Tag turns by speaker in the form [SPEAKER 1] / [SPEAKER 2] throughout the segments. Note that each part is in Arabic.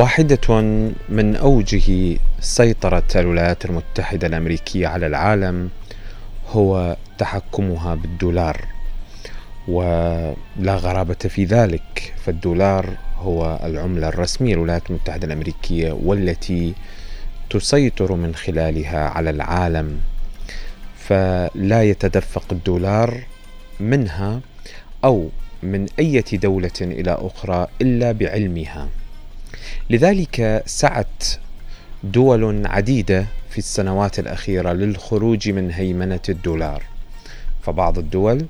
[SPEAKER 1] واحدة من أوجه سيطرة الولايات المتحدة الأمريكية على العالم هو تحكمها بالدولار ولا غرابة في ذلك فالدولار هو العملة الرسمية للولايات المتحدة الأمريكية والتي تسيطر من خلالها على العالم. فلا يتدفق الدولار منها أو من أي دولة إلى أخرى إلا بعلمها. لذلك سعت دول عديدة في السنوات الأخيرة للخروج من هيمنة الدولار. فبعض الدول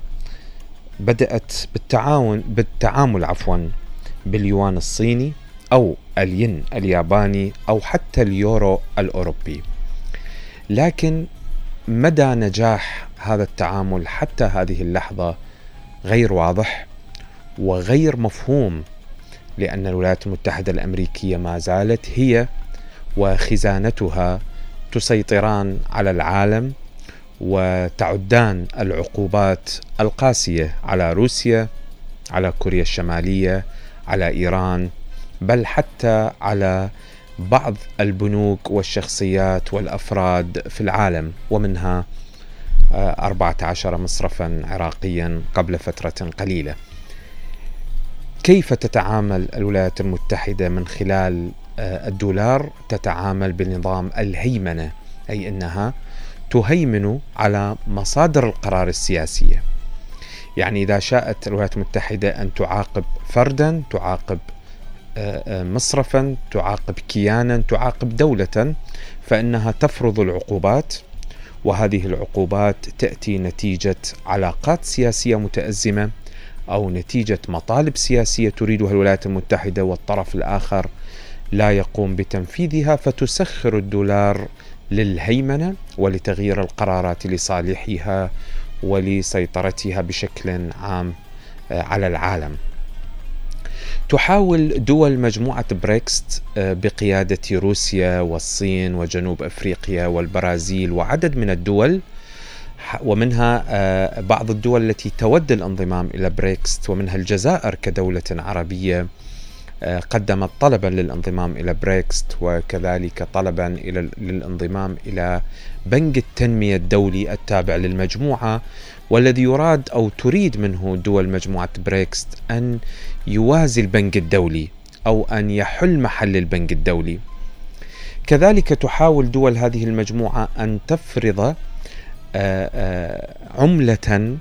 [SPEAKER 1] بدأت بالتعاون بالتعامل عفوا باليوان الصيني أو الين الياباني أو حتى اليورو الأوروبي. لكن مدى نجاح هذا التعامل حتى هذه اللحظة غير واضح وغير مفهوم لأن الولايات المتحدة الأمريكية ما زالت هي وخزانتها تسيطران على العالم وتعدان العقوبات القاسية على روسيا على كوريا الشمالية على إيران بل حتى على بعض البنوك والشخصيات والأفراد في العالم ومنها 14 مصرفا عراقيا قبل فترة قليلة. كيف تتعامل الولايات المتحدة من خلال آه، الدولار؟ تتعامل بنظام الهيمنة أي أنها تهيمن على مصادر القرار السياسية. يعني إذا شاءت الولايات المتحدة أن تعاقب فردا تعاقب آه، آه، مصرفا تعاقب كيانا تعاقب دولة فإنها تفرض العقوبات وهذه العقوبات تأتي نتيجة علاقات سياسية متأزمة أو نتيجة مطالب سياسية تريدها الولايات المتحدة والطرف الآخر لا يقوم بتنفيذها فتسخر الدولار للهيمنة ولتغيير القرارات لصالحها ولسيطرتها بشكل عام آه، على العالم. تحاول دول مجموعة بريكس آه، بقيادة روسيا والصين وجنوب أفريقيا والبرازيل وعدد من الدول ومنها آه، بعض الدول التي تود الانضمام إلى بريكس ومنها الجزائر كدولة عربية آه، قدمت طلبا للانضمام إلى بريكس وكذلك طلبا إلى للانضمام إلى بنك التنمية الدولي التابع للمجموعة والذي يراد أو تريد منه دول مجموعة بريكست أن يوازي البنك الدولي أو أن يحل محل البنك الدولي. كذلك تحاول دول هذه المجموعة أن تفرض عملة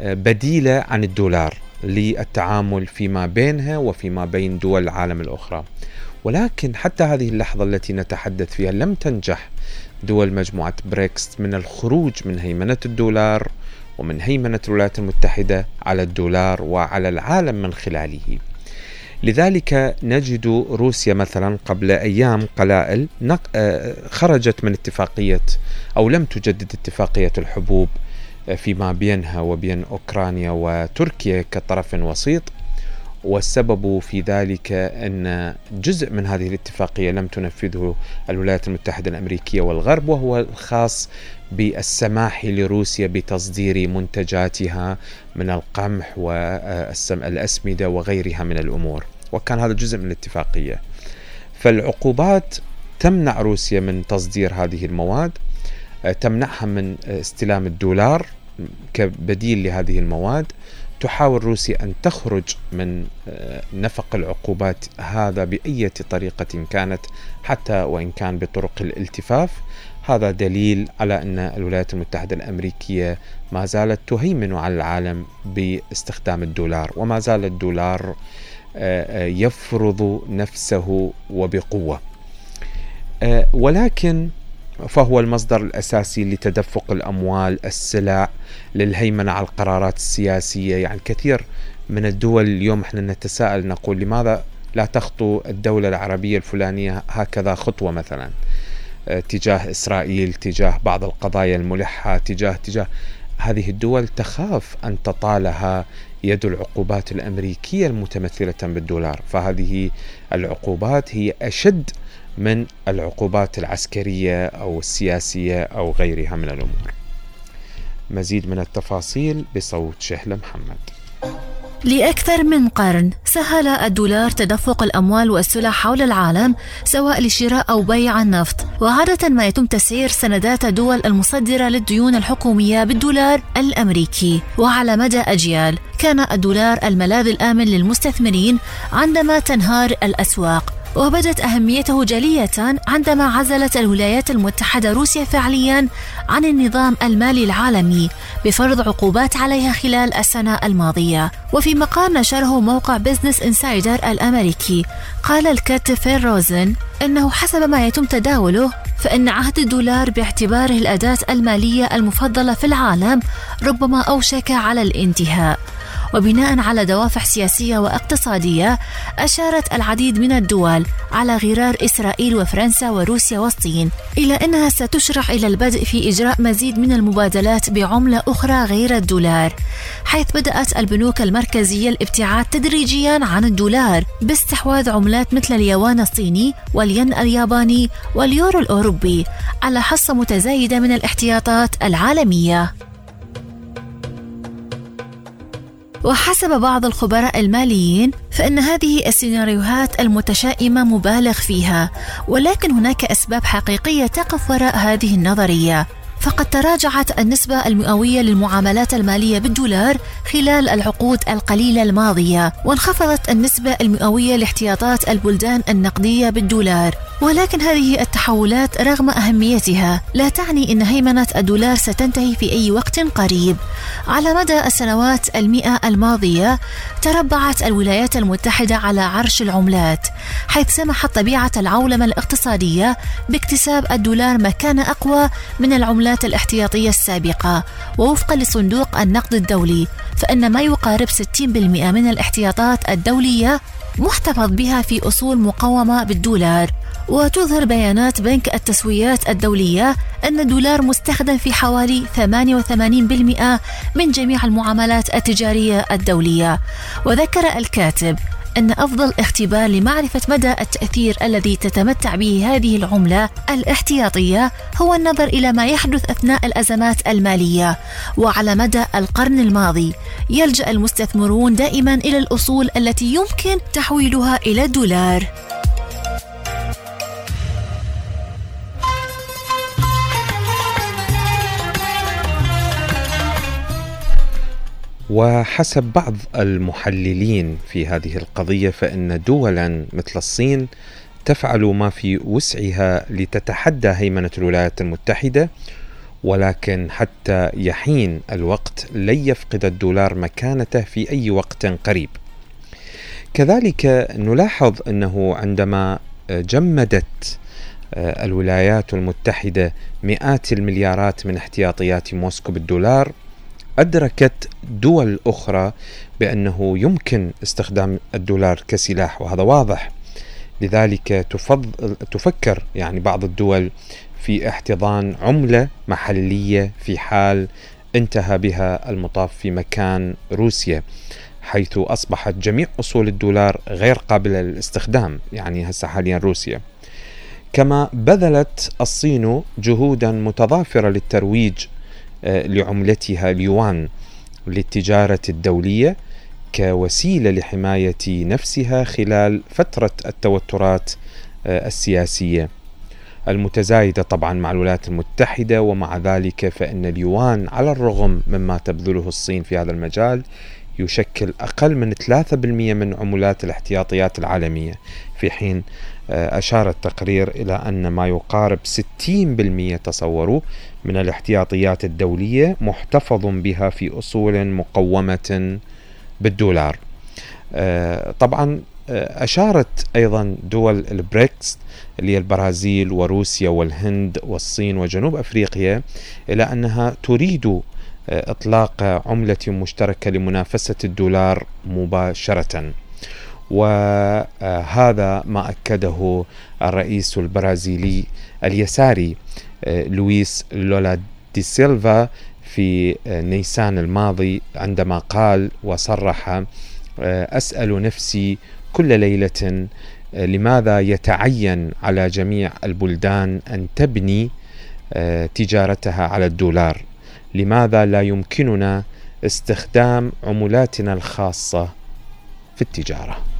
[SPEAKER 1] آه، بديلة عن الدولار للتعامل فيما بينها وفيما بين دول العالم الأخرى. ولكن حتى هذه اللحظة التي نتحدث فيها لم تنجح. دول مجموعة بريكس من الخروج من هيمنة الدولار ومن هيمنة الولايات المتحدة على الدولار وعلى العالم من خلاله. لذلك نجد روسيا مثلا قبل أيام قلائل آه، خرجت من اتفاقية أو لم تجدد اتفاقية الحبوب آه، فيما بينها وبين أوكرانيا وتركيا كطرف وسيط. والسبب في ذلك أن جزء من هذه الاتفاقية لم تنفذه الولايات المتحدة الأمريكية والغرب وهو الخاص بالسماح لروسيا بتصدير منتجاتها من القمح والاسمده وغيرها من الأمور. وكان هذا جزء من الاتفاقية. فالعقوبات تمنع روسيا من تصدير هذه المواد تمنعها من استلام الدولار كبديل لهذه المواد تحاول روسيا أن تخرج من آه، نفق العقوبات هذا باي طريقة كانت حتى وإن كان بطرق الالتفاف. هذا دليل على أن الولايات المتحدة الأمريكية ما زالت تهيمن على العالم باستخدام الدولار وما زال الدولار آه، آه، يفرض نفسه وبقوة. ولكن فهو المصدر الأساسي لتدفق الأموال، السلع، للهيمنة على القرارات السياسية، يعني كثير من الدول اليوم إحنا نتساءل نقول لماذا لا تخطو الدولة العربية الفلانية هكذا خطوة مثلا؟ آه، تجاه إسرائيل، تجاه بعض القضايا الملحة، تجاه تجاه. هذه الدول تخاف أن تطالها يد العقوبات الأمريكية المتمثلة بالدولار، فهذه العقوبات هي أشد من العقوبات العسكرية أو السياسية أو غيرها من الأمور. مزيد من التفاصيل بصوت شهله محمد.
[SPEAKER 2] لأكثر من قرن سهل الدولار تدفق الأموال والسلع حول العالم سواء لشراء أو بيع النفط وعادة ما يتم تسعير سندات الدول المصدرة للديون الحكومية بالدولار الأمريكي وعلى مدى أجيال كان الدولار الملاذ الآمن للمستثمرين عندما تنهار الأسواق وبدت أهميته جلية عندما عزلت الولايات المتحدة روسيا فعليا عن النظام المالي العالمي بفرض عقوبات عليها خلال السنة الماضية. وفي مقال نشره موقع Business Insider الأمريكي قال الكاتب فيل روزن أنه حسب ما يتم تداوله فإن عهد الدولار باعتباره الأداة المالية المفضلة في العالم ربما أوشك على الانتهاء. وبناء على دوافع سياسية واقتصادية أشارت العديد من الدول على غرار إسرائيل وفرنسا وروسيا والصين إلى أنها ستشرع إلى البدء في إجراء مزيد من المبادلات بعملة أخرى غير الدولار حيث بدأت البنوك المركزية الابتعاد تدريجيا عن الدولار باستحواذ عملات مثل اليوان الصيني والين الياباني واليورو الأوروبي على حصة متزايدة من الاحتياطات العالمية. وحسب بعض الخبراء الماليين فإن هذه السيناريوهات المتشائمة مبالغ فيها ولكن هناك أسباب حقيقية تقف وراء هذه النظرية. فقد تراجعت النسبة المئوية للمعاملات المالية بالدولار خلال العقود القليلة الماضية وانخفضت النسبة المئوية لاحتياطات البلدان النقدية بالدولار. ولكن هذه التحولات رغم أهميتها لا تعني أن هيمنة الدولار ستنتهي في أي وقت قريب. على مدى السنوات المئة الماضية تربعت الولايات المتحدة على عرش العملات حيث سمحت طبيعة العولمة الاقتصادية باكتساب الدولار مكانة أقوى من العملات الاحتياطية السابقة ووفقا لصندوق النقد الدولي فإن ما يقارب 60% من الاحتياطات الدولية محتفظ بها في أصول مقومة بالدولار. وتظهر بيانات بنك التسويات الدولية أن الدولار مستخدم في حوالي 88% من جميع المعاملات التجارية الدولية. وذكر الكاتب أن أفضل اختبار لمعرفة مدى التأثير الذي تتمتع به هذه العملة الاحتياطية هو النظر إلى ما يحدث أثناء الأزمات المالية. وعلى مدى القرن الماضي يلجأ المستثمرون دائما إلى الأصول التي يمكن تحويلها إلى الدولار
[SPEAKER 1] وحسب بعض المحللين في هذه القضية فإن دولا مثل الصين تفعل ما في وسعها لتتحدى هيمنة الولايات المتحدة ولكن حتى يحين الوقت لن يفقد الدولار مكانته في أي وقت قريب. كذلك نلاحظ أنه عندما جمدت آه، الولايات المتحدة مئات المليارات من احتياطيات موسكو بالدولار أدركت دول أخرى بأنه يمكن استخدام الدولار كسلاح وهذا واضح. لذلك تفضل تفكر يعني بعض الدول في احتضان عملة محلية في حال انتهى بها المطاف في مكان روسيا حيث أصبحت جميع أصول الدولار غير قابلة للاستخدام يعني هسه حاليا روسيا. كما بذلت الصين جهودا متضافرة للترويج لعملتها اليوان للتجارة الدولية كوسيلة لحماية نفسها خلال فترة التوترات آه، السياسية. المتزايدة طبعا مع الولايات المتحدة ومع ذلك فإن اليوان على الرغم مما تبذله الصين في هذا المجال يشكل أقل من 3% من عملات الاحتياطيات العالمية. في حين آه، أشار التقرير إلى أن ما يقارب 60% تصوروا من الاحتياطيات الدولية محتفظ بها في أصول مقومة بالدولار. آه، طبعا آه، أشارت أيضا دول البريكس اللي هي البرازيل وروسيا والهند والصين وجنوب أفريقيا إلى أنها تريد إطلاق عملة مشتركة لمنافسة الدولار مباشرة. وهذا ما أكده الرئيس البرازيلي اليساري آه، لويس لولا دي سيلفا في آه، نيسان الماضي عندما قال وصرح آه، أسأل نفسي كل ليلة لماذا يتعين على جميع البلدان أن تبني تجارتها على الدولار؟ لماذا لا يمكننا استخدام عملاتنا الخاصة في التجارة؟